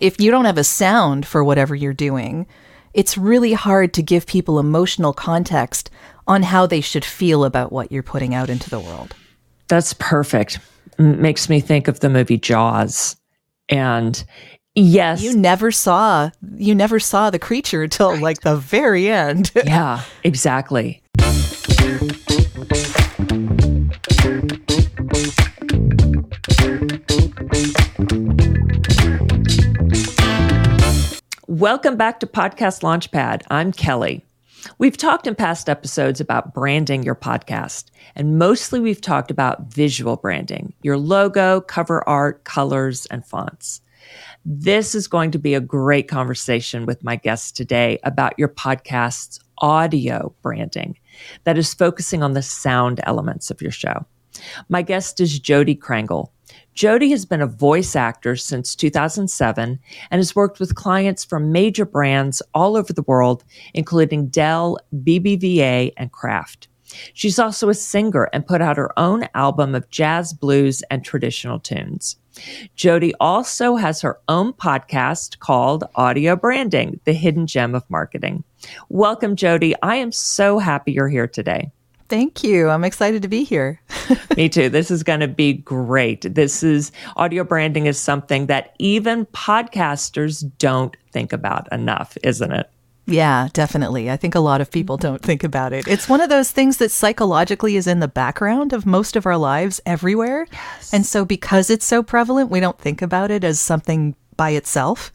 If you don't have a sound for whatever you're doing, it's really hard to give people emotional context on how they should feel about what you're putting out into the world. That's perfect. Makes me think of the movie Jaws. And yes, You never saw you never saw the creature till like the very end. yeah, exactly. Welcome back to Podcast Launchpad. I'm Kelly. We've talked in past episodes about branding your podcast, and mostly we've talked about visual branding, your logo, cover art, colors, and fonts. This is going to be a great conversation with my guests today about your podcast's audio branding that is focusing on the sound elements of your show. My guest is Jodi Krangle. Jodi has been a voice actor since 2007 and has worked with clients from major brands all over the world, including Dell, BBVA, and Kraft. She's also a singer and put out her own album of jazz, blues, and traditional tunes. Jodi also has her own podcast called Audio Branding, the hidden gem of marketing. Welcome, Jodi. I am so happy you're here today. Thank you. I'm excited to be here. Me too. This is going to be great. This is audio branding is something that even podcasters don't think about enough, isn't it? Yeah, definitely. I think a lot of people don't think about it. It's one of those things that psychologically is in the background of most of our lives everywhere. And so because it's so prevalent, we don't think about it as something by itself.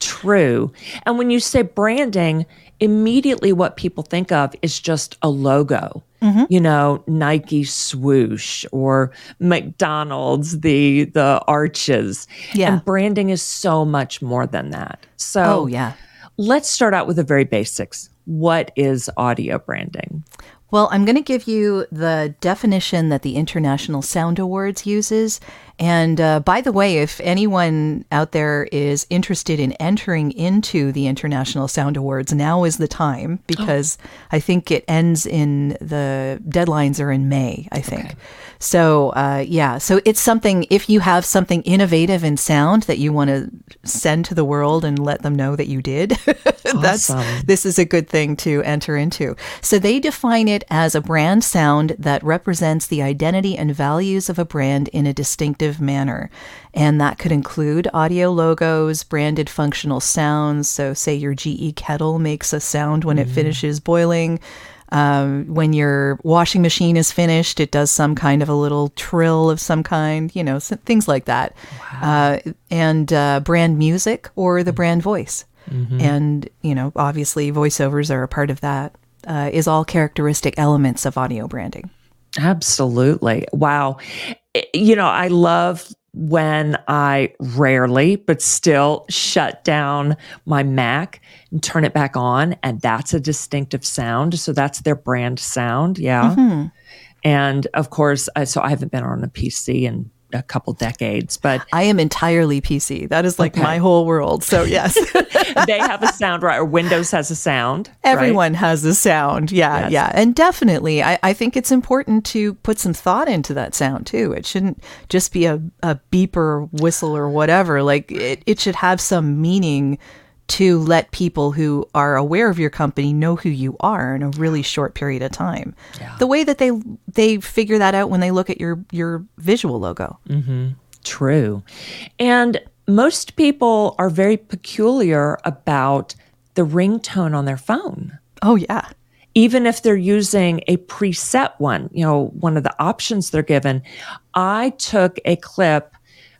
True. And when you say branding, immediately what people think of is just a logo. Mm-hmm. You know, Nike swoosh or McDonald's, the the arches. Yeah. And branding is so much more than that. So Oh, yeah. let's start out with the very basics. What is audio branding? Well, I'm going to give you the definition that the International Sound Awards uses. And uh, by the way, if anyone out there is interested in entering into the International Sound Awards, now is the time because I think it ends in the deadlines are in May, I think. So, uh, yeah, so it's something, if you have something innovative in sound that you want to send to the world and let them know that you did, that's this is a good thing to enter into. So they define it as a brand sound that represents the identity and values of a brand in a manner. And that could include audio logos, branded functional sounds. So, say your GE kettle makes a sound when it finishes boiling. Um, when your washing machine is finished, it does some kind of a little trill of some kind, you know, things like that. Uh, and uh, brand music or the brand voice. And, you know, obviously voiceovers are a part of that, uh, is all characteristic elements of audio branding. Absolutely. Wow. You know, I love when I rarely, but still shut down my Mac and turn it back on. And that's a distinctive sound. So that's their brand sound. Yeah. Mm-hmm. And of course, I, so I haven't been on a PC in a couple decades, but I am entirely PC. That is like Okay. my whole world. So, yes, they have a sound, right? Or Windows has a sound. right? everyone has a sound. Yeah, Yes. yeah. And definitely, I, I think it's important to put some thought into that sound too. It shouldn't just be a, a beeper, whistle, or whatever. Like, it, it should have some meaning to let people who are aware of your company know who you are in a really short period of time. The way that they they figure that out when they look at your your visual logo. Mm-hmm. True. And most people are very peculiar about the ringtone on their phone. Oh yeah. Even if they're using a preset one, you know, one of the options they're given. I took a clip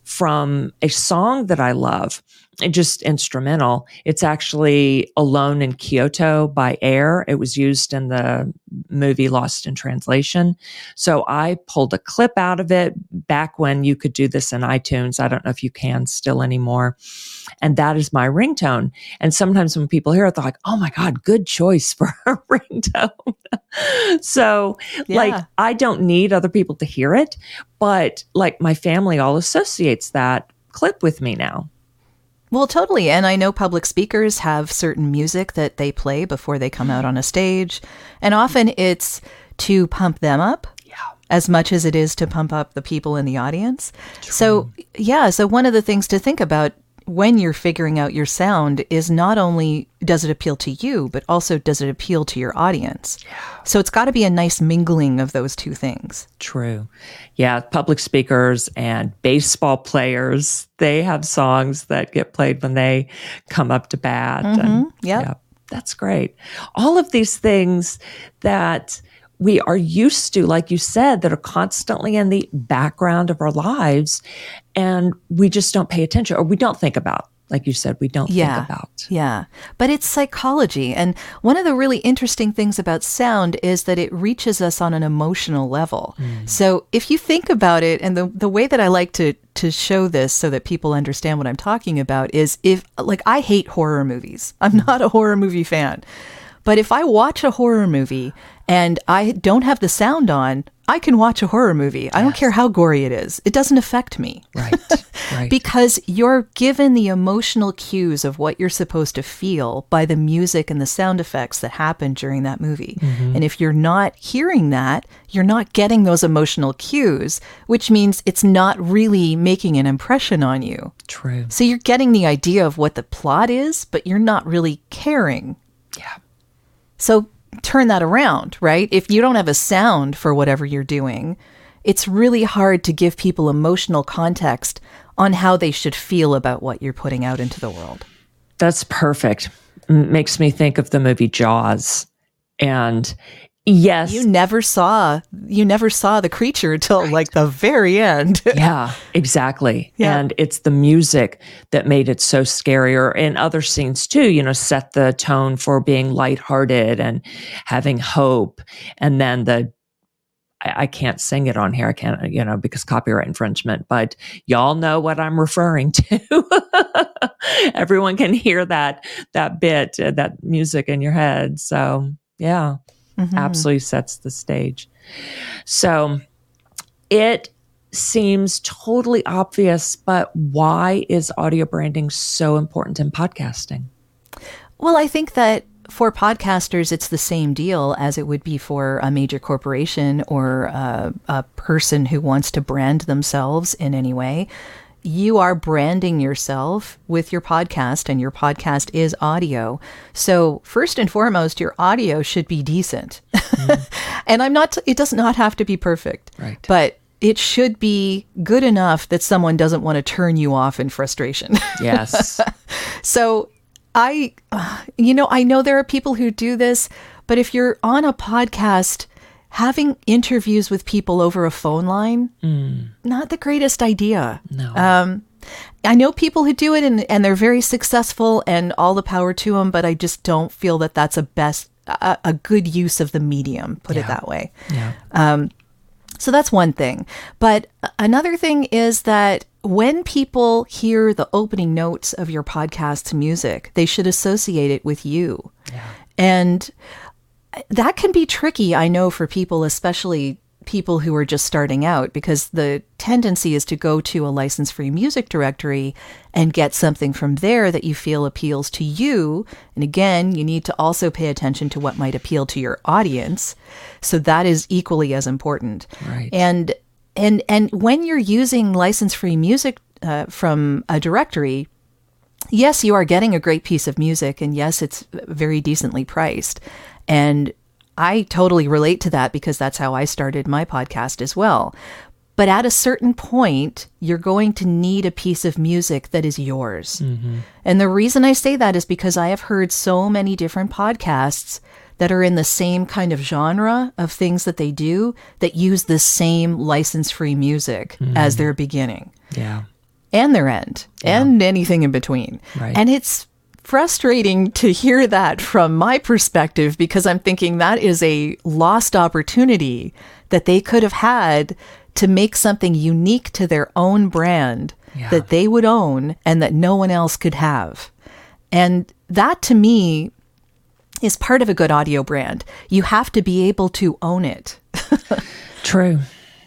from a song that I love, and just instrumental. It's actually Alone in Kyoto by Air. It was used in the movie Lost in Translation. So I pulled a clip out of it back when you could do this in iTunes. I don't know if you can still anymore. And that is my ringtone. And sometimes when people hear it, they're like, oh my God, good choice for a ringtone. so, like, I don't need other people to hear it, but like my family all associates that clip with me now. Well, totally. And I know public speakers have certain music that they play before they come out on a stage. And often it's to pump them up yeah. as much as it is to pump up the people in the audience. So, yeah. So, one of the things to think about when you're figuring out your sound is not only does it appeal to you, but also does it appeal to your audience. Yeah. So it's got to be a nice mingling of those two things. True. Yeah, public speakers and baseball players, they have songs that get played when they come up to bat. Mm-hmm. And, yep. Yeah, that's great. All of these things that we are used to, like you said, that are constantly in the background of our lives and we just don't pay attention or we don't think about. Like you said, we don't yeah, think about. Yeah. But it's psychology. And one of the really interesting things about sound is that it reaches us on an emotional level. Mm. So if you think about it, and the, the way that I like to, to show this so that people understand what I'm talking about is if, like, I hate horror movies, I'm mm. not a horror movie fan. But if I watch a horror movie and I don't have the sound on, I can watch a horror movie. I don't care how gory it is. It doesn't affect me. Right. Right. because you're given the emotional cues of what you're supposed to feel by the music and the sound effects that happen during that movie. Mm-hmm. And if you're not hearing that, you're not getting those emotional cues, which means it's not really making an impression on you. True. So you're getting the idea of what the plot is, but you're not really caring. Yeah. So turn that around, right? If you don't have a sound for whatever you're doing, it's really hard to give people emotional context on how they should feel about what you're putting out into the world. That's perfect. Makes me think of the movie Jaws. And Yes. You never saw you never saw the creature until right. like the very end. yeah, exactly. Yeah. And it's the music that made it so scarier in other scenes too, you know, set the tone for being lighthearted and having hope. And then the I, I can't sing it on here. I can't, you know, because copyright infringement, but y'all know what I'm referring to. Everyone can hear that that bit, uh, that music in your head. So yeah mm-hmm. absolutely sets the stage. So it seems totally obvious, but why is audio branding so important in podcasting? Well, I think that for podcasters, it's the same deal as it would be for a major corporation or a, a person who wants to brand themselves in any way you are branding yourself with your podcast and your podcast is audio. So, first and foremost, your audio should be decent. Mm. and I'm not, it does not have to be perfect. Right. But it should be good enough that someone doesn't want to turn you off in frustration. Yes. so, I, you know, I know there are people who do this, but if you're on a podcast, having interviews with people over a phone line, mm. not the greatest idea. No. Um, I know people who do it and, and they're very successful and all the power to them, but I just don't feel that that's a best, a, a good use of the medium, put yeah. it that way. Yeah. Um, so that's one thing. But another thing is that when people hear the opening notes of your podcast's music, they should associate it with you. Yeah. And that can be tricky, I know, for people, especially people who are just starting out, because the tendency is to go to a license free music directory and get something from there that you feel appeals to you. And again, you need to also pay attention to what might appeal to your audience. So that is equally as important. Right. And and and when you're using license free music uh, from a directory, yes, you are getting a great piece of music, and yes, it's very decently priced. And I totally relate to that because that's how I started my podcast as well. But at a certain point, you're going to need a piece of music that is yours. Mm-hmm. And the reason I say that is because I have heard so many different podcasts that are in the same kind of genre of things that they do that use the same license free music mm-hmm. as their beginning. Yeah. And their end, yeah. and anything in between. Right. And it's frustrating to hear that from my perspective because I'm thinking that is a lost opportunity that they could have had to make something unique to their own brand yeah. that they would own and that no one else could have. And that to me is part of a good audio brand. You have to be able to own it. True.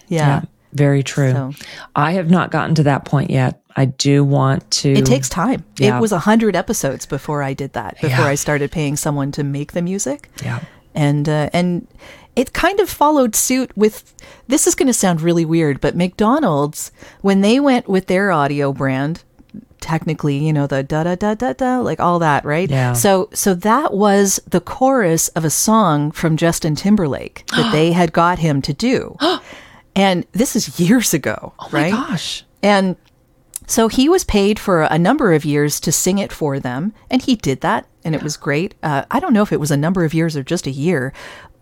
Yeah. yeah. Very true. So. I have not gotten to that point yet. I do want to. It takes time. Yeah. It was a hundred episodes before I did that. Before yeah. I started paying someone to make the music. Yeah. And uh, and it kind of followed suit with. This is going to sound really weird, but McDonald's when they went with their audio brand technically, you know, the da da da da da, like all that, right? Yeah. So so that was the chorus of a song from Justin Timberlake that they had got him to do. and this is years ago, Oh my right? gosh. And so he was paid for a number of years to sing it for them, and he did that, and it was great. Uh, I don't know if it was a number of years or just a year.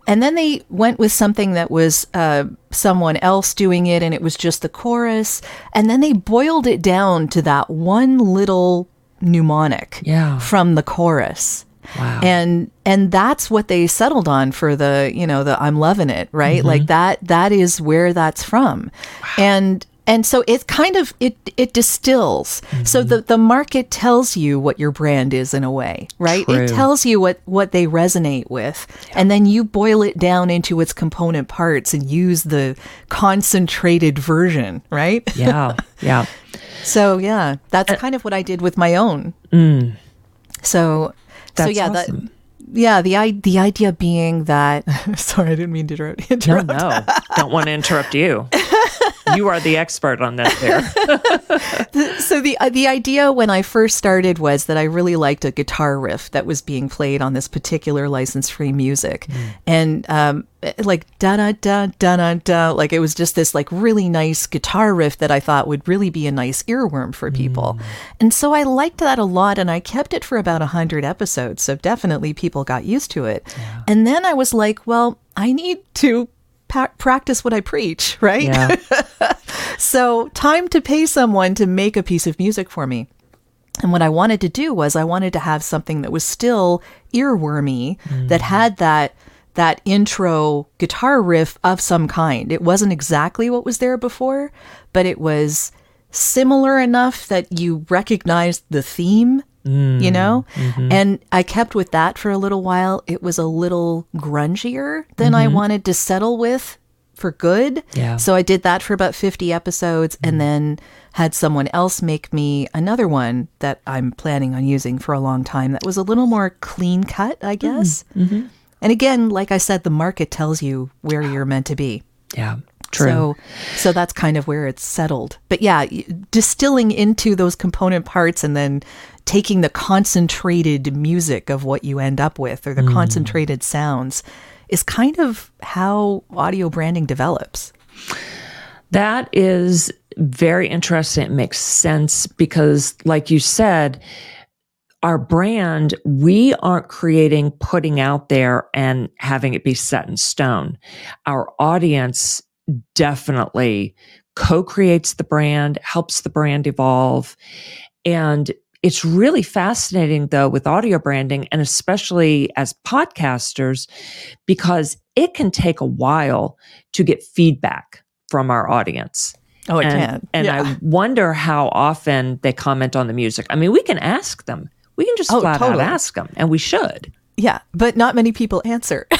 And then they went with something that was uh, someone else doing it, and it was just the chorus. And then they boiled it down to that one little mnemonic Yeah. from the chorus. Wow. And and that's what they settled on for the, you know, the I'm loving it, right? Like that that is where that's from. And and so it kind of it it distills. So the mm-hmm. the market tells you what your brand is in a way, right? True. It tells you what what they resonate with. And then you boil it down into its component parts and use the concentrated version, right? Yeah. Yeah. So yeah, that's uh, kind of what I did with my own. Mm. So so That's yeah, awesome. that yeah the i the idea being that sorry I didn't mean to interrupt. No, no. Don't want to interrupt you. You are the expert on that there. So the uh, the idea when I first started was that I really liked a guitar riff that was being played on this particular license free music, and um, like da da da da da da, like it was just this like really nice guitar riff that I thought would really be a nice earworm for people, and so I liked that a lot, and I kept it for about a hundred episodes, so definitely people got used to it, and then I was like, well, I need to. Pa- Practice what I preach, right? Yeah. So, time to pay someone to make a piece of music for me. And what I wanted to do was I wanted to have something that was still earwormy mm. that had that that intro guitar riff of some kind. It wasn't exactly what was there before, but it was similar enough that you recognized the theme, you mm, know? Mm-hmm. And I kept with that for a little while. It was a little grungier than I mm-hmm. wanted to settle with for good. Yeah. So I did that for about 50 episodes and mm. then had someone else make me another one that I'm planning on using for a long time that was a little more clean cut, I mm, guess. Mm-hmm. And again, like I said, the market tells you where you're meant to be. Yeah. True. So, so that's kind of where it's settled. But yeah, distilling into those component parts and then taking the concentrated music of what you end up with or the mm. concentrated sounds is kind of how audio branding develops. That is very interesting. It makes sense because, like you said, our brand, we aren't creating, putting out there and having it be set in stone. Our audience definitely co creates the brand, helps the brand evolve. And it's really fascinating, though, with audio branding, and especially as podcasters, because it can take a while to get feedback from our audience. Oh, it and, can. And Yeah. I wonder how often they comment on the music. I mean, we can ask them. We can just Oh, flat totally. out ask them, and we should. Yeah, but not many people answer.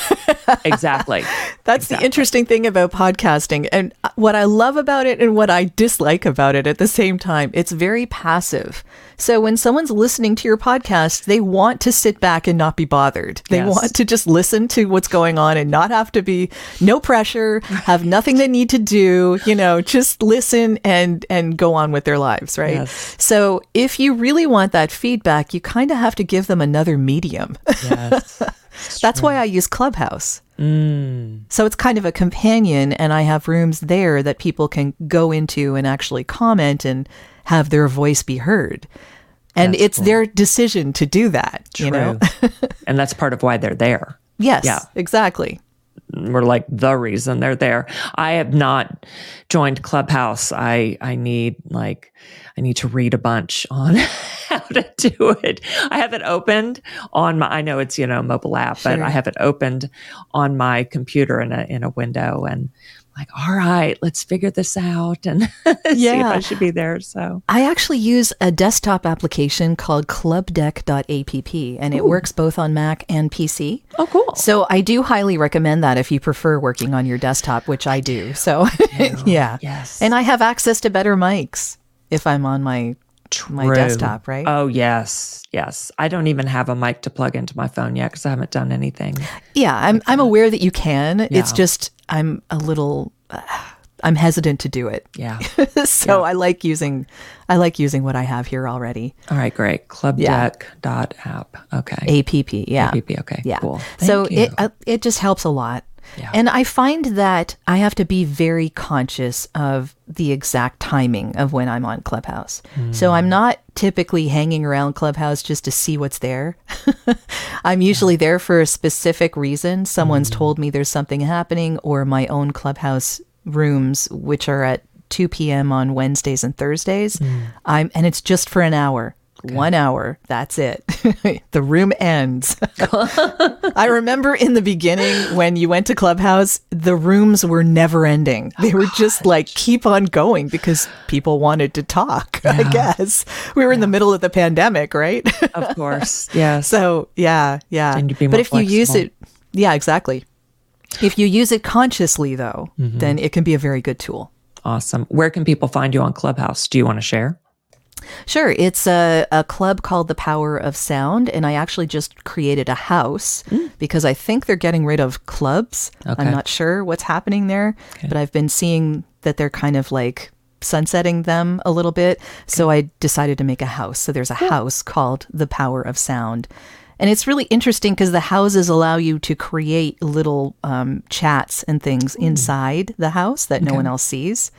Exactly. That's the interesting thing about podcasting. And what I love about it and what I dislike about it at the same time, it's very passive. So when someone's listening to your podcast, they want to sit back and not be bothered. They Yes. want to just listen to what's going on and not have to be no pressure, have nothing they need to do, you know, just listen and and go on with their lives, right? Yes. So if you really want that feedback, you kind of have to give them another medium. yes. That's why I use Clubhouse. Mm. So it's kind of a companion, and I have rooms there that people can go into and actually comment and have their voice be heard. And That's it's cool. their decision to do that, you know? And that's part of why they're there. yes, Yeah. exactly. We're like the reason they're there. I have not joined Clubhouse. I I need like I need to read a bunch on how to do it. I have it opened on my I know it's, you know, a mobile app, but I have it opened on my computer in a in a window and like, all right, let's figure this out and see if Yeah. I should be there. So I actually use a desktop application called clubdeck.app, and it works both on Mac and PC. Oh cool. So I do highly recommend that if you prefer working on your desktop, which I do. So oh, yeah. Yes. And I have access to better mics if I'm on my my desktop, right? Oh yes, yes. I don't even have a mic to plug into my phone yet because I haven't done anything. yeah, I'm I'm aware that you can. It's just I'm a little uh, I'm hesitant to do it. Yeah. so I like using I like using what I have here already. All right, great. Clubdeck.app. Okay. APP, yeah. APP, okay. Yeah. Cool. so you. it uh, it just helps a lot. Yeah. And I find that I have to be very conscious of the exact timing of when I'm on Clubhouse. So Hmm. I'm not typically hanging around Clubhouse just to see what's there. I'm usually there for a specific reason. Someone's Hmm. told me there's something happening, or my own Clubhouse rooms, which are at 2 p.m. on Wednesdays and Thursdays. Hmm. I'm and it's just for an hour. One hour. That's it. the room ends. I remember in the beginning when you went to Clubhouse, the rooms were never ending. They were just like keep on going because people wanted to talk, I guess. We were in the middle of the pandemic, right? of course. Yeah. so, yeah, yeah. And to be but if you use it, yeah, exactly. If you use it consciously, though, Mm-hmm. then it can be a very good tool. awesome. Where can people find you on Clubhouse? Do you want to share? Sure. It's a, a club called The Power of Sound, and I actually just created a house mm. because I think they're getting rid of clubs. Okay. I'm not sure what's happening there, but I've been seeing that they're kind of like sunsetting them a little bit. So I decided to make a house. So there's a house called The Power of Sound. And it's really interesting because the houses allow you to create little um, chats and things inside the house that no one else sees.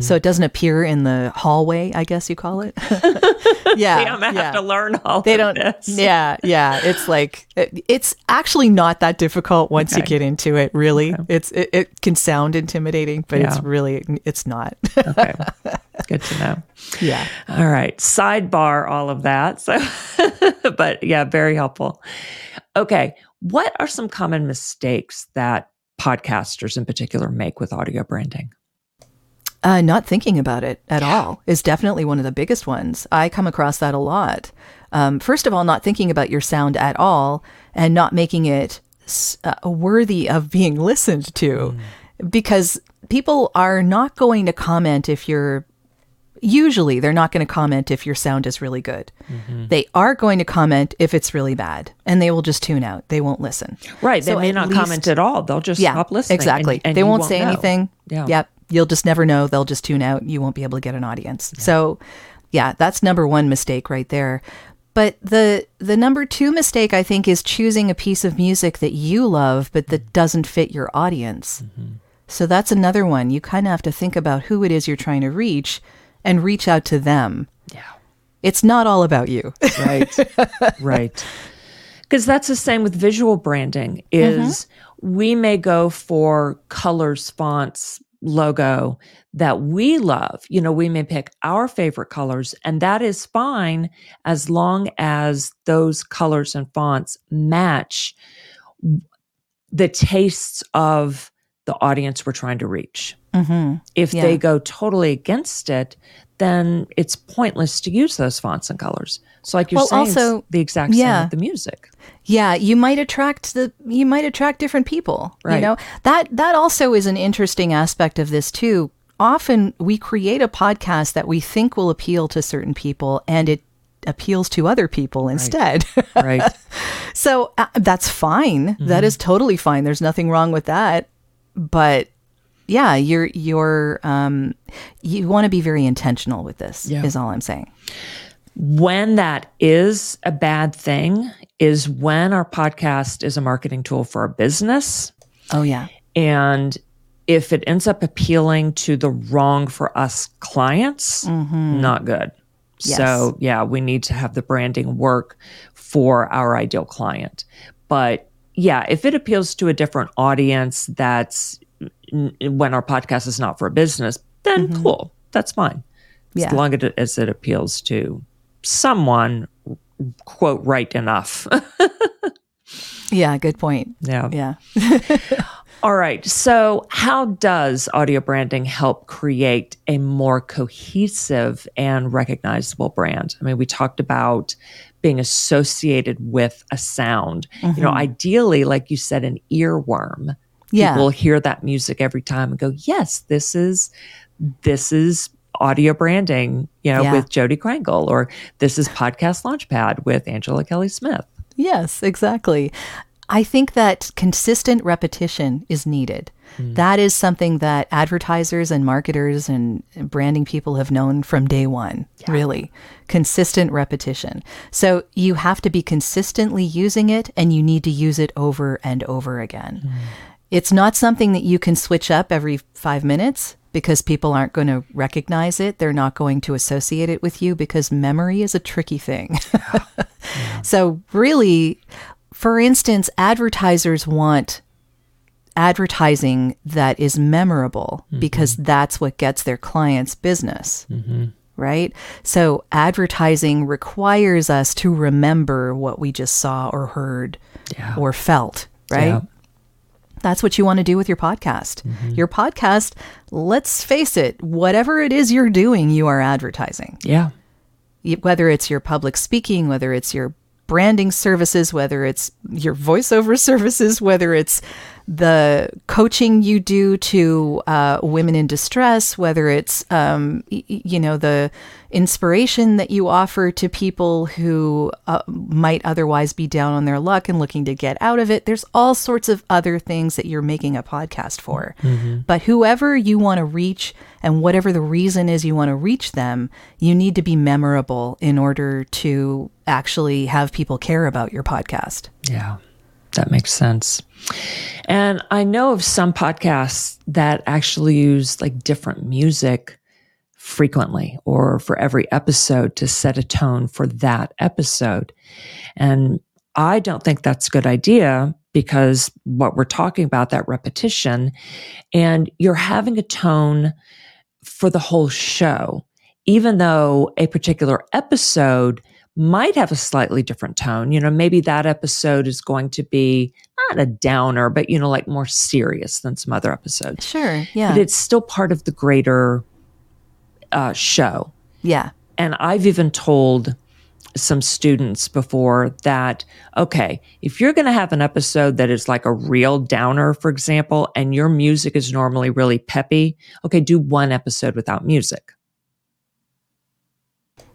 So it doesn't appear in the hallway, I guess you call it. yeah. I'm gonna yeah. have to learn all They of don't. this. Yeah, yeah. It's like it- it's actually not that difficult once you get into it. Really, it's it, it can sound intimidating, but it's really it's not. Okay. Good to know. yeah. All right. Sidebar all of that. So, but yeah, very helpful. Okay. What are some common mistakes that podcasters in particular make with audio branding? Uh, not thinking about it at all is definitely one of the biggest ones. I come across that a lot. Um, first of all, not thinking about your sound at all and not making it s- uh, worthy of being listened to because people are not going to comment if you're usually they're not going to comment if your sound is really good. Mm-hmm. They are going to comment if it's really bad and they will just tune out. They won't listen. Right. They So may not least- comment at all. They'll just Yeah, stop listening. exactly. and they you won't say know. anything. Yeah. Yep. You'll just never know. They'll just tune out. You won't be able to get an audience. So, yeah, that's number one mistake right there. But the the number two mistake I think is choosing a piece of music that you love but that mm-hmm. doesn't fit your audience. Mm-hmm. So that's another one. You kind of have to think about who it is you're trying to reach and reach out to them. Yeah. It's not all about you. Right. right. Because that's the same with visual branding is mm-hmm. we may go for colors, fonts, logo that we love. You know, we may pick our favorite colors and that is fine as long as those colors and fonts match the tastes of the audience we're trying to reach. hmm If Yeah. they go totally against it, then it's pointless to use those fonts and colors. So, like you're Well, saying, also- the exact same yeah. with the music. Yeah, you might attract the you might attract different people. You know that that also is an interesting aspect of this too. Often we create a podcast that we think will appeal to certain people, and it appeals to other people instead. Right. so uh, that's fine. That is totally fine. There's nothing wrong with that. But yeah, you're you're um, you want to be very intentional with this. Yeah. Is all I'm saying. when that is a bad thing is when our podcast is a marketing tool for a business. Oh yeah. And if it ends up appealing to the wrong for us clients, not good. Yes. So, yeah, we need to have the branding work for our ideal client. But yeah, if it appeals to a different audience that's when our podcast is not for a business, then mm-hmm. cool. That's fine. Yeah. As long as it appeals to someone, quote, right enough. Yeah. Good point. yeah. Yeah. All right. So, how does audio branding help create a more cohesive and recognizable brand? I mean, we talked about being associated with a sound. You know, mm-hmm. ideally, like you said, an earworm. Yeah. People hear that music every time and go, "Yes, this is this is audio branding." You know, Yeah. with Jodi Krangle, or this is Podcast Launchpad with Angela Kelly Smith. Yes, exactly. I think that consistent repetition is needed. Mm. That is something that advertisers and marketers and branding people have known from day one, yeah. really. Consistent repetition. So you have to be consistently using it and you need to use it over and over again. Mm. It's not something that you can switch up every five minutes because people aren't going to recognize it. They're not going to associate it with you because memory is a tricky thing. Yeah. Yeah. so, really, for instance, advertisers want advertising that is memorable mm-hmm. because that's what gets their clients business. Mm-hmm. Right? So, advertising requires us to remember what we just saw or heard yeah. or felt, right? That's what you want to do with your podcast. Mm-hmm. Your podcast, let's face it, whatever it is you're doing, you are advertising. Yeah. Whether it's your public speaking, whether it's your branding services, whether it's your voiceover services, whether it's the coaching you do to uh, women in distress, whether it's um, y- you know the inspiration that you offer to people who uh, might otherwise be down on their luck and looking to get out of it. There's all sorts of other things that you're making a podcast for. Mm-hmm. But whoever you want to reach and whatever the reason is you want to reach them, you need to be memorable in order to actually have people care about your podcast. Yeah. That makes sense. And I know of some podcasts that actually use like different music frequently or for every episode to set a tone for that episode. And I don't think that's a good idea because what we're talking about, that repetition, and you're having a tone for the whole show, even though a particular episode might have a slightly different tone. You know, maybe that episode is going to be not a downer, but, you know, like more serious than some other episodes. Sure. Yeah. But it's still part of the greater uh, show. Yeah. And I've even told some students before that, okay, if you're going to have an episode that is like a real downer, for example, and your music is normally really peppy, okay, do one episode without music.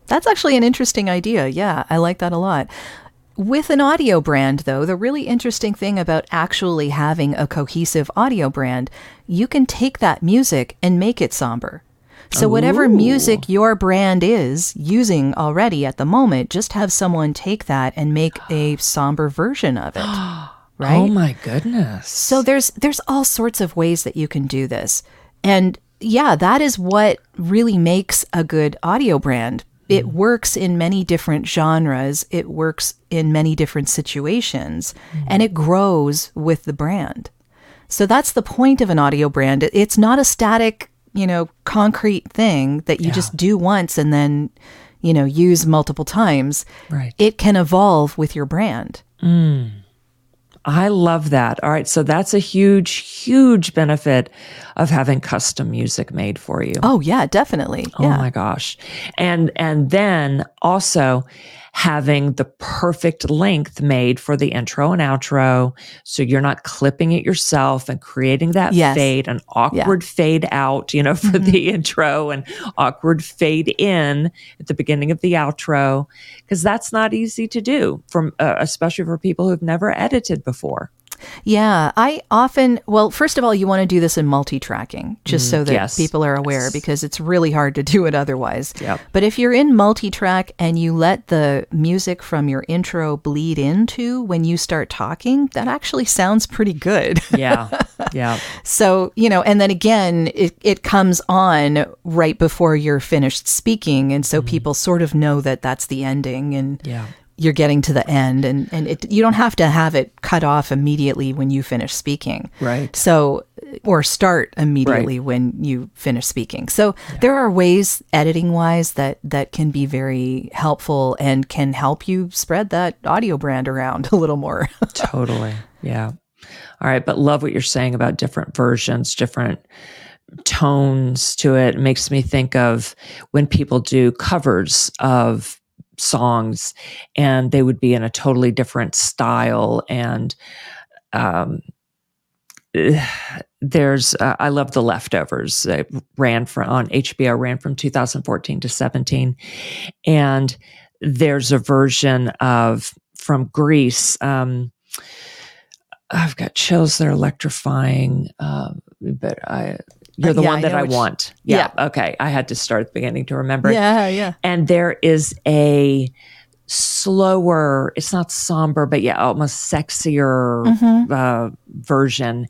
That's actually an interesting idea. Yeah, I like that a lot. With an audio brand, though, the really interesting thing about actually having a cohesive audio brand, you can take that music and make it somber. So, whatever Ooh. music your brand is using already at the moment, just have someone take that and make a somber version of it. Right? Oh my goodness. So there's there's all sorts of ways that you can do this. And yeah, that is what really makes a good audio brand it works in many different genres, it works in many different situations, mm. and it grows with the brand. So that's the point of an audio brand. It's not a static, you know, concrete thing that you yeah. just do once and then, you know, use multiple times. Right. It can evolve with your brand. Mm. I love that. All right. So that's a huge, huge benefit of having custom music made for you. Oh yeah, definitely. Oh yeah. my gosh. And, and then also having the perfect length made for the intro and outro. So you're not clipping it yourself and creating that yes. fade, an awkward yeah. fade out, you know, for mm-hmm. the intro and awkward fade in at the beginning of the outro. Cause that's not easy to do from, uh, especially for people who've never edited before. Yeah, I often, well, first of all, you want to do this in multi tracking just mm, so that yes. people are aware yes. because it's really hard to do it otherwise. Yep. But if you're in multi track and you let the music from your intro bleed into when you start talking, that actually sounds pretty good. Yeah. Yeah. so, you know, and then again, it, it comes on right before you're finished speaking. And so mm. people sort of know that that's the ending. And, yeah you're getting to the end and, and it, you don't have to have it cut off immediately when you finish speaking. Right. So, or start immediately right. when you finish speaking. So yeah. there are ways editing wise that, that can be very helpful and can help you spread that audio brand around a little more. totally. Yeah. All right. But love what you're saying about different versions, different tones to it. it makes me think of when people do covers of songs and they would be in a totally different style and um, there's uh, I love the leftovers it ran from on HBO ran from 2014 to 17 and there's a version of from Grease. um, I've got chills they're electrifying uh, but I you're the yeah, one that I which- want. Yeah. Okay. I had to start at the beginning to remember. it. Yeah, yeah. And there is a slower, it's not somber, but yeah, almost sexier Mhm. uh, version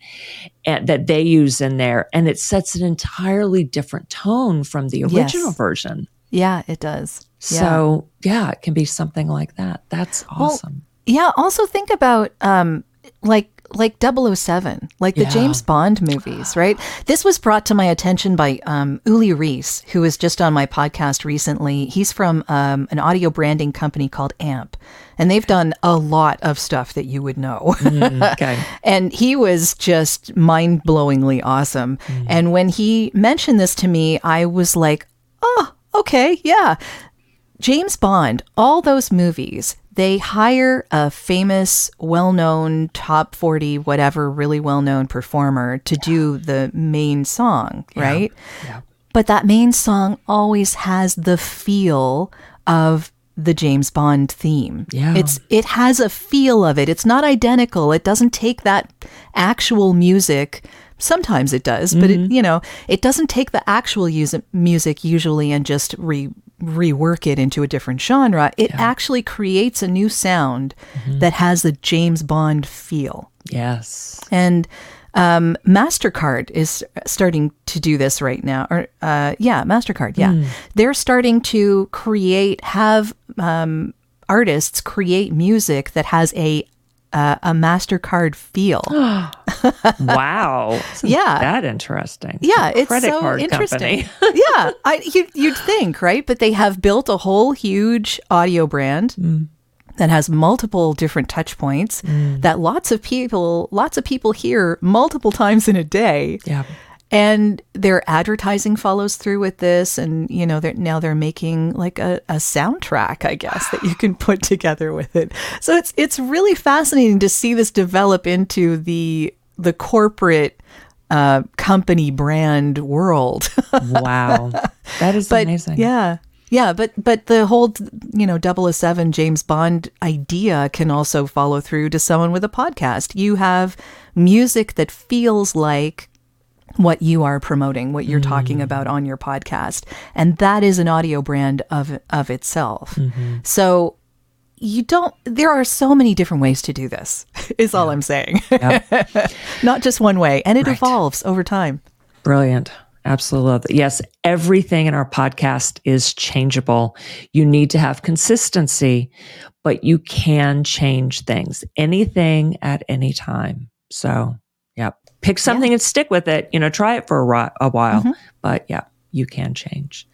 and, that they use in there. And it sets an entirely different tone from the original Yes. version. Yeah, it does. So, yeah, it can be something like that. That's Well, awesome. Yeah, also think about um like like 007, like the Yeah. James Bond movies, right? This was brought to my attention by um, Uli Reese, who was just on my podcast recently. He's from um, an audio branding company called AMP, and they've done a lot of stuff that you would know. Mm, okay. and he was just mind blowingly awesome. And when he mentioned this to me, I was like, oh, okay, yeah. James Bond, all those movies, they hire a famous, well known, top 40, whatever, really well known performer to do the main song, right? Yeah. But that main song always has the feel of the James Bond theme. Yeah. It's it has a feel of it. It's not identical. It doesn't take that actual music. Sometimes it does, but it, you know, it doesn't take the actual use- music usually and just re rework it into a different genre. It actually creates a new sound that has the James Bond feel. Yes. And um, Mastercard is starting to do this right now. Or uh, yeah, Mastercard. Yeah, they're starting to create have um, artists create music that has a uh, a Mastercard feel. Wow. Yeah. That interesting. Yeah, it's Credit so card interesting. yeah, I you, you'd think, right? But they have built a whole huge audio brand Mm. that has multiple different touch points that lots of people lots of people hear multiple times in a day. yeah. And their advertising follows through with this, and you know, they're now they're making like a, a soundtrack, I guess, that you can put together with it. So it's it's really fascinating to see this develop into the the corporate uh, company brand world. Wow. That is but amazing. yeah, yeah, but but the whole you know 007 James Bond idea can also follow through to someone with a podcast. You have music that feels like what you are promoting, what you're talking mm. about on your podcast, and that is an audio brand of of itself. Mm-hmm. So you don't there are so many different ways to do this is all i'm saying not just one way and it Right. evolves over time Brilliant. Absolutely. love that. Yes, everything in our podcast is changeable. You need to have consistency, but you can change things, anything at any time. So, yeah, pick something and stick with it. You know, try it for a, ri- a while, but yeah, you can change.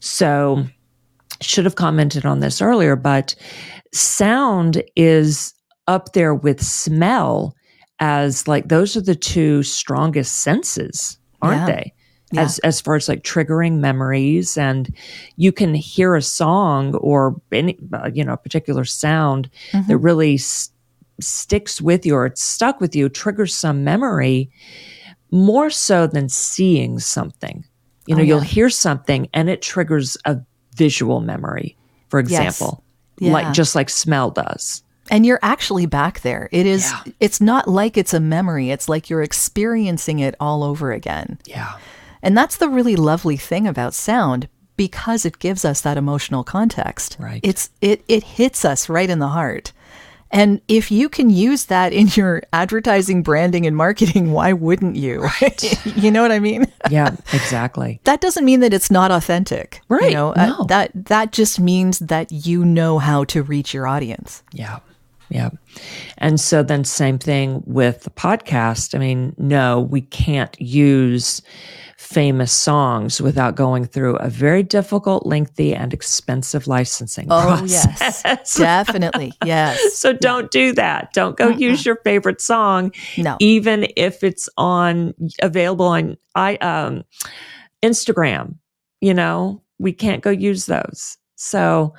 So, should have commented on this earlier, but sound is up there with smell as like those are the two strongest senses, aren't Yeah. they? As as far as like triggering memories, and you can hear a song or any uh, you know a particular sound that really sticks with you or it's stuck with you, triggers some memory more so than seeing something. You know, Oh, you'll hear something and it triggers a visual memory, for example, Yeah. like just like smell does. and you're actually back there it is Yeah. it's not like it's a memory it's like you're experiencing it all over again Yeah. and that's the really lovely thing about sound because it gives us that emotional context Right. it's it it hits us right in the heart and if you can use that in your advertising branding and marketing why wouldn't you you know what i mean Yeah, exactly. that doesn't mean that it's not authentic Right, you know uh, no. that that just means that you know how to reach your audience Yeah. Yeah. And so then same thing with the podcast. I mean, no, we can't use famous songs without going through a very difficult, lengthy, and expensive licensing oh process. yes definitely yes So don't do that. Don't go use your favorite song, no even if it's on available on I um Instagram. You know, we can't go use those. So,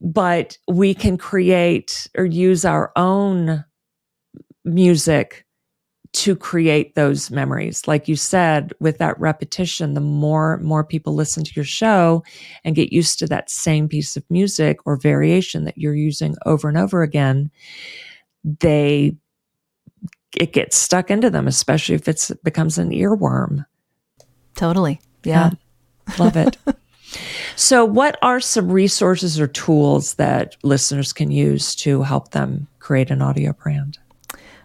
but we can create or use our own music to create those memories. Like you said, with that repetition, the more more people listen to your show and get used to that same piece of music or variation that you're using over and over again, they it gets stuck into them, especially if it's becomes an earworm. Totally. Yeah. yeah. Love it. so, what are some resources or tools that listeners can use to help them create an audio brand?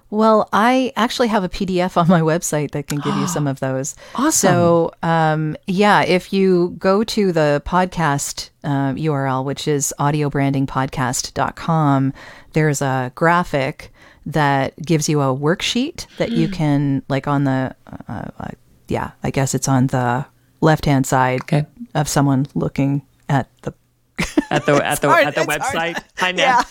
Well, I actually have a PDF on my website that can give you some of those. Awesome. So, um, yeah, if you go to the podcast uh, URL, which is audiobrandingpodcast.com, there's a graphic that gives you a worksheet that you can, like, on the, uh, uh, yeah, I guess it's on the left hand side okay. Of someone looking at the at the at the hard, at the website. Hard. I know. Yeah.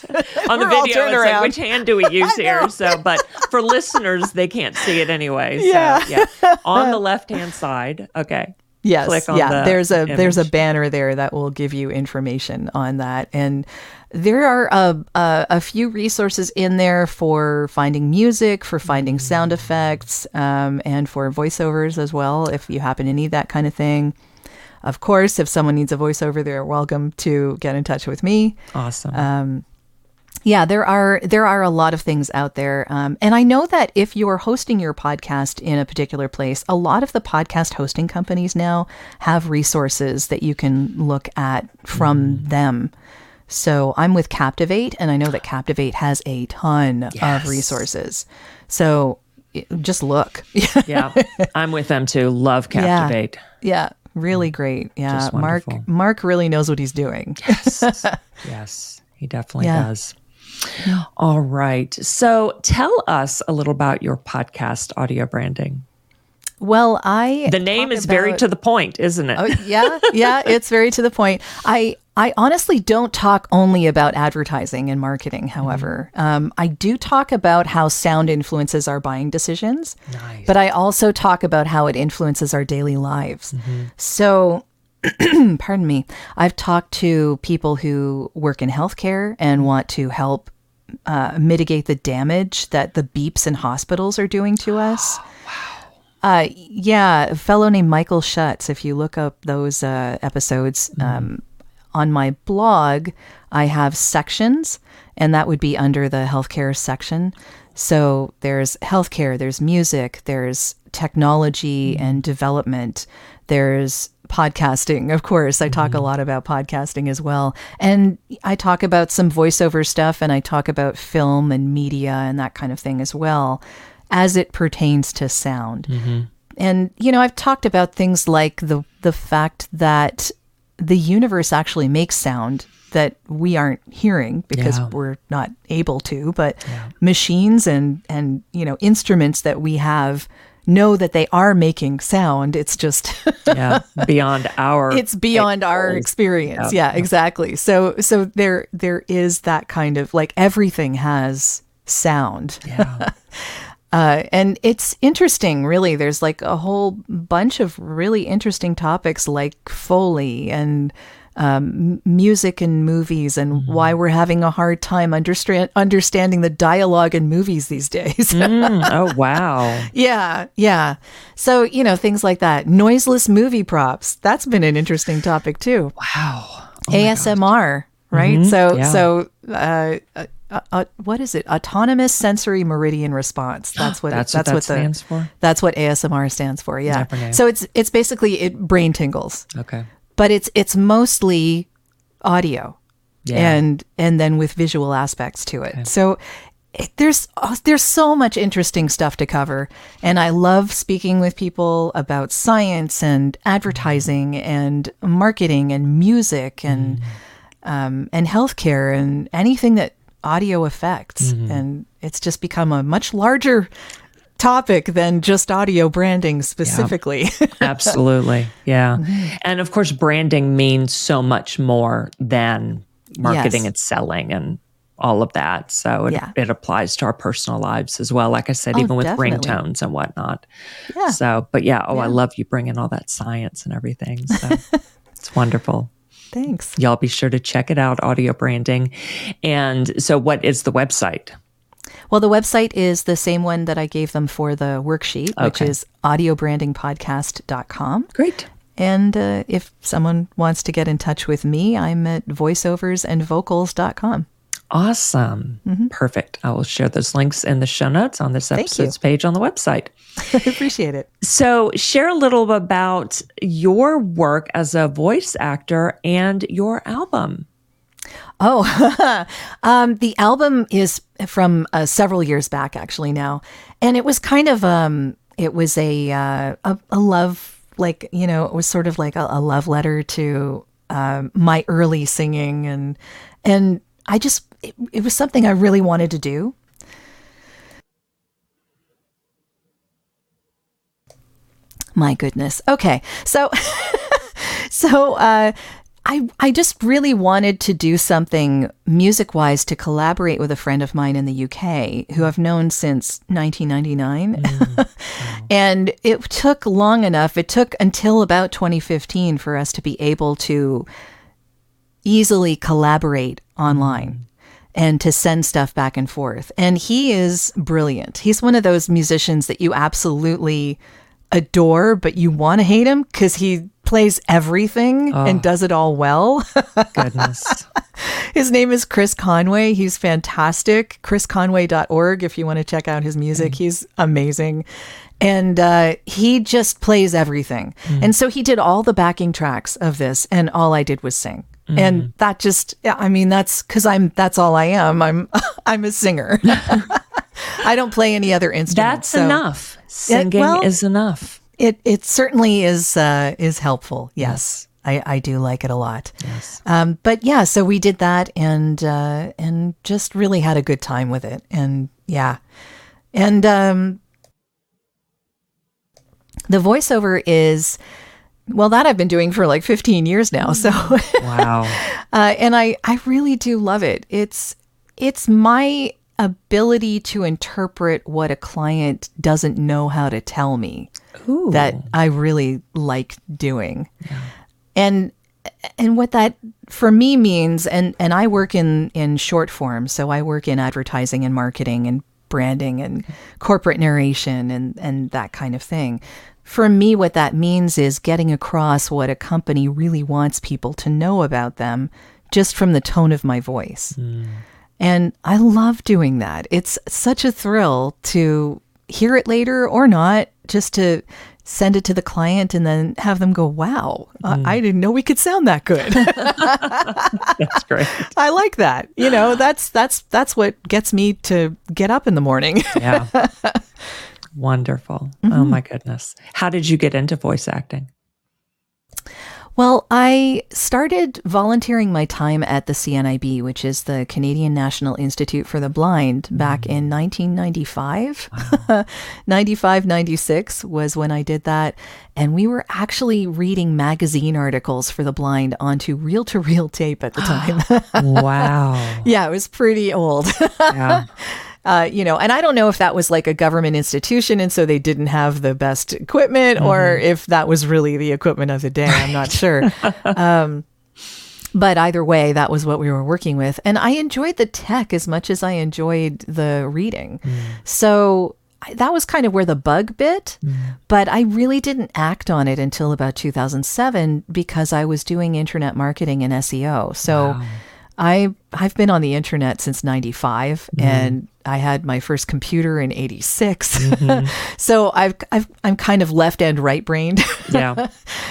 On the We're video, it's around. like which hand do we use here? So, but for listeners, they can't see it anyway. So, Yeah. yeah. On the left hand side, okay. Yes, Click on yeah. the there's a there's a banner there that will give you information on that, and there are a, a, a few resources in there for finding music, for finding sound effects, um, and for voiceovers as well. If you happen to need that kind of thing, of course, if someone needs a voiceover, they're welcome to get in touch with me. Awesome. Uh, Yeah, there are there are a lot of things out there, um, and I know that if you're hosting your podcast in a particular place, a lot of the podcast hosting companies now have resources that you can look at from them. So I'm with Captivate, and I know that Captivate has a ton Yes. of resources. So just look. yeah. I'm with them too. Love Captivate. yeah, really mm. great. Yeah, Mark. Mark really knows what he's doing. Yes. yes, he definitely Yeah. does. All right. So tell us a little about your podcast, Audio Branding. Well, I The name is very to the point, isn't it? Oh, yeah, yeah, it's very to the point. I I honestly don't talk only about advertising and marketing. However, um, I do talk about how sound influences our buying decisions. Nice. But I also talk about how it influences our daily lives. So. pardon me. I've talked to people who work in healthcare and want to help uh, mitigate the damage that the beeps in hospitals are doing to us. Uh, yeah, a fellow named Michael Schutz. If you look up those uh, episodes um, on my blog, I have sections, and that would be under the healthcare section. So there's healthcare, there's music, there's technology and development, there's podcasting. Of course, I talk a lot about podcasting as well. And I talk about some voiceover stuff, and I talk about film and media and that kind of thing as well as it pertains to sound. Mm-hmm. And you know, I've talked about things like the the fact that the universe actually makes sound that we aren't hearing because Yeah. we're not able to, but machines and and you know, instruments that we have know that they are making sound. It's just yeah. Beyond our it's beyond our experience. Yeah, exactly. So so there there is that kind of like everything has sound. Yeah. Uh, and it's interesting, really. There's like a whole bunch of really interesting topics like Foley and um, music and movies and why we're having a hard time understand- understanding the dialogue in movies these days. Mm, oh wow. yeah, yeah. So, you know, things like that. Noiseless movie props. That's been an interesting topic too. Wow. ASMR, right? So, yeah. so uh, uh, uh, what is it? Autonomous sensory meridian response. That's what. That's it, what that what, the, stands for? That's what ASMR stands for. Yeah. Never. So it's it's basically it brain tingles, Okay. but it's it's mostly audio, Yeah. and and then with visual aspects to it. So. It, there's oh, there's so much interesting stuff to cover, and I love speaking with people about science and advertising and marketing and music and um, and healthcare and anything that audio affects. And it's just become a much larger topic than just audio branding specifically. Absolutely. Yeah. Mm-hmm. And of course, branding means so much more than marketing Yes. and selling and all of that. So it, Yeah. it applies to our personal lives as well. Like I said, Oh, even with definitely. ringtones and whatnot. Yeah. So, but yeah, oh, I love you bringing all that science and everything. So it's wonderful. Thanks. Y'all be sure to check it out, audio branding. And so, what is the website? Well, the website is the same one that I gave them for the worksheet, which Okay. is audiobrandingpodcast.com. Great. And uh, if someone wants to get in touch with me, I'm at voiceoversandvocals.com. Awesome. Perfect. I will share those links in the show notes on this episode's page on the website. I appreciate it. So, share a little about your work as a voice actor and your album. Oh, um, the album is from uh, several years back, actually now, and it was kind of um, it was a uh, a, a love like you know it was sort of like a, a love letter to um, my early singing and and I just it, it was something I really wanted to do. My goodness. Okay, so so uh, I I just really wanted to do something music wise to collaborate with a friend of mine in the UK who I've known since 1999. and it took long enough. It took until about 2015 for us to be able to easily collaborate online and to send stuff back and forth. And he is brilliant. He's one of those musicians that you absolutely adore, but you want to hate him because he plays everything and ah. does it all well. Goodness. his name is Chris Conway. He's fantastic. ChrisConway.org if you want to check out his music. Mm. He's amazing. And uh, he just plays everything. And so he did all the backing tracks of this, and all I did was sing. And that just, I mean, that's because I'm, that's all I am. I'm, I'm a singer. I don't play any other instrument. That's so enough. Singing well- is enough. It, it certainly is, uh, is helpful. Yes. I, I do like it a lot. Yes. Um, but yeah, so we did that and uh, and just really had a good time with it. And yeah, and um, the voiceover is well that I've been doing for like 15 years now. So Wow. uh, and I I really do love it. It's it's my ability to interpret what a client doesn't know how to tell me Ooh. that I really like doing. And and what that for me means and and I work in in short form, so I work in advertising and marketing and branding and corporate narration and and that kind of thing. For me what that means is getting across what a company really wants people to know about them just from the tone of my voice. Hmm. And I love doing that. It's such a thrill to hear it later or not, just to send it to the client and then have them go, wow, I- hmm. I didn't know we could sound that good. That's great. I like that. You know, that's that's that's what gets me to get up in the morning. Yeah. Wonderful. Oh mm-hmm. my goodness. How did you get into voice acting? Well, I started volunteering my time at the CNIB, which is the Canadian National Institute for the Blind, back mm. in 1995. 95, 96 was when I did that. And we were actually reading magazine articles for the blind onto reel to reel tape at the time. Wow. yeah, it was pretty old. Yeah. Uh, you know, and I don't know if that was like a government institution and so they didn't have the best equipment or if that was really the equipment of the day. I'm not sure. um, but either way, that was what we were working with. And I enjoyed the tech as much as I enjoyed the reading. So I, that was kind of where the bug bit, but I really didn't act on it until about 2007 because I was doing internet marketing and SEO. So I I've been on the internet since 95 mm-hmm. and I had my first computer in 86. Mm-hmm. so I've, I've I'm kind of left and right brained. Yeah.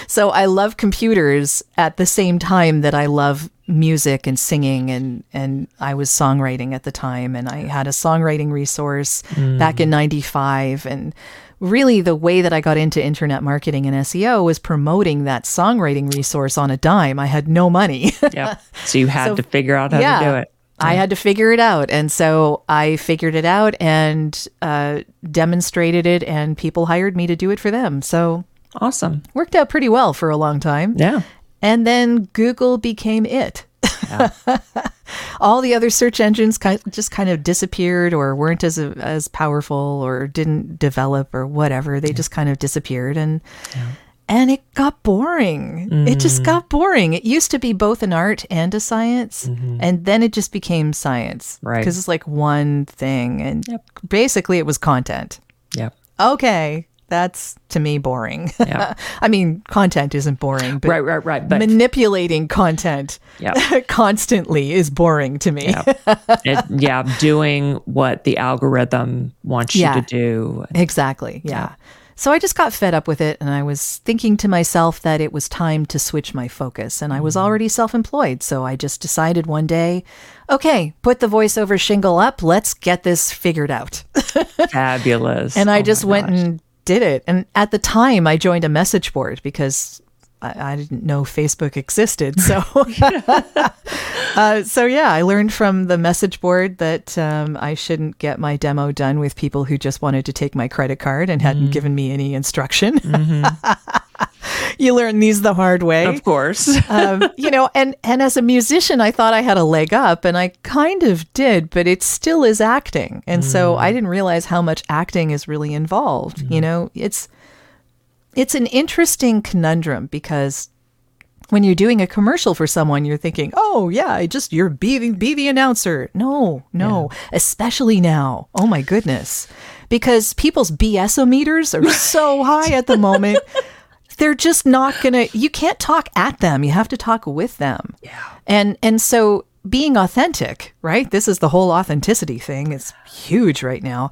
so I love computers at the same time that I love music and singing and and I was songwriting at the time and I had a songwriting resource back in mm. 95 and really the way that I got into internet marketing and SEO was promoting that songwriting resource on a dime. I had no money. Yeah. So you had So, to figure out how yeah. to do it. I had to figure it out. And so I figured it out and uh, demonstrated it, and people hired me to do it for them. So Awesome. worked out pretty well for a long time. Yeah. And then Google became it. All the other search engines ki- just kind of disappeared or weren't as as powerful or didn't develop or whatever. They just kind of disappeared and and it got boring. It just mm-hmm. got boring. It used to be both an art and a science, mm-hmm. and then it just became science. Right. Because it's like one thing, and basically it was content. Yep. Okay, that's to me boring. Yeah. I mean, content isn't boring, but right, right, right. But manipulating content Yeah. constantly is boring to me. yeah, it, yeah, doing what the algorithm wants you to do. Exactly. Yeah. So I just got fed up with it and I was thinking to myself that it was time to switch my focus. And I was mm-hmm. already self employed. So I just decided one day, okay, put the voiceover shingle up. Let's get this figured out. Fabulous. and I Oh just went gosh. and did it. And at the time, I joined a message board because I, I didn't know Facebook existed. So, uh, so yeah, I learned from the message board that um, I shouldn't get my demo done with people who just wanted to take my credit card and Mm-hmm. hadn't given me any instruction. you learn these the hard way Of course. um, you know, and and as a musician, I thought I had a leg up, and I kind of did, but it still is acting, and so I didn't realize how much acting is really involved. You know, it's it's an interesting conundrum because when you're doing a commercial for someone, you're thinking, "Oh yeah, I just you're be the, be the announcer." No, no, especially now. Oh my goodness, because people's BSO meters are so high at the moment. They're just not gonna. You can't talk at them. You have to talk with them. Yeah. And and so being authentic, right? This is the whole authenticity thing. It's huge right now.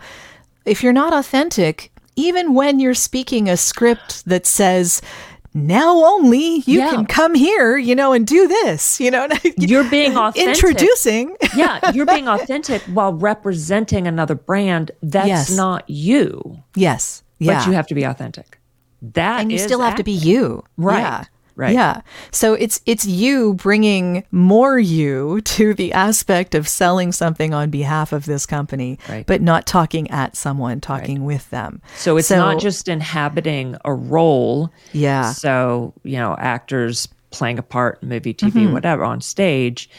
If you're not authentic, even when you're speaking a script that says now only you Yeah. can come here, you know, and do this, you know, You're being authentic. introducing. yeah, you're being authentic while representing another brand that's Yes. not you. yes. Yeah. But you have to be authentic. That and you still have to be you Right, yeah. right. yeah so it's it's you bringing more you to the aspect of selling something on behalf of this company Right. but not talking at someone talking with them So it's not just inhabiting a role. Yeah. So, you know, actors playing a part in movie, TV, Mm-hmm. whatever on stage,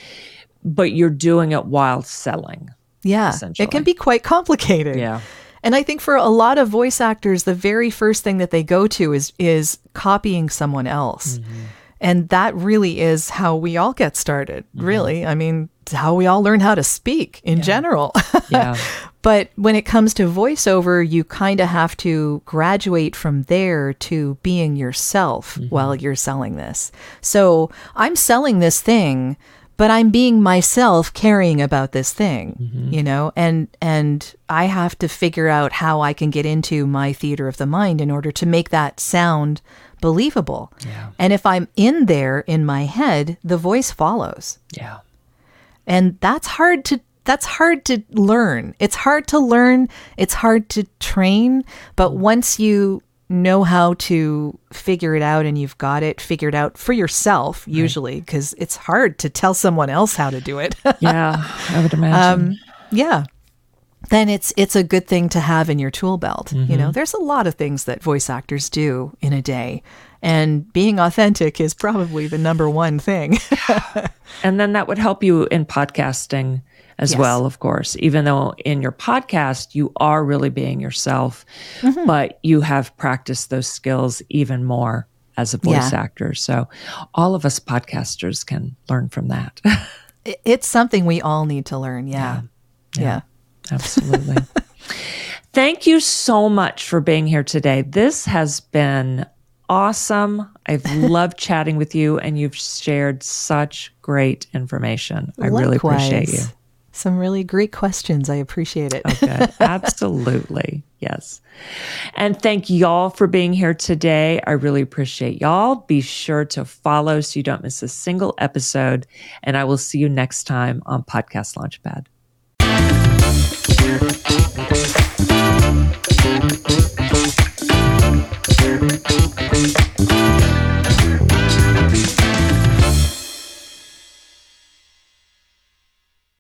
but you're doing it while selling. yeah it can be quite complicated Yeah. And i think for a lot of voice actors the very first thing that they go to is is copying someone else Mm-hmm. and that really is how we all get started Mm-hmm. really i mean it's how we all learn how to speak in general Yeah. But when it comes to voiceover, you kind of have to graduate from there to being yourself while you're selling this. So I'm selling this thing, but I'm being myself caring about this thing, mm-hmm. you know, and and I have to figure out how I can get into my theater of the mind in order to make that sound believable. Yeah. And if I'm in there in my head, the voice follows Yeah. and that's hard to that's hard to learn it's hard to learn it's hard to train but once you know how to figure it out and you've got it figured out for yourself usually because it's hard to tell someone else how to do it. Yeah. I would imagine. Um, yeah. Then it's it's a good thing to have in your tool belt. You know mm-hmm. there's a lot of things that voice actors do in a day and being authentic is probably the number one thing. And then that would help you in podcasting as Yes. well, of course. Even though in your podcast, you are really being yourself, Mm-hmm. but you have practiced those skills even more as a voice Yeah. actor. So all of us podcasters can learn from that. It's something we all need to learn yeah, yeah. Absolutely. Thank you so much for being here today. This has been awesome. I've loved chatting with you, and you've shared such great information. I really appreciate you. Some really great questions. I appreciate it. Oh, good. Absolutely. Yes. And thank y'all for being here today. I really appreciate y'all. Be sure to follow so you don't miss a single episode. And I will see you next time on Podcast Launchpad.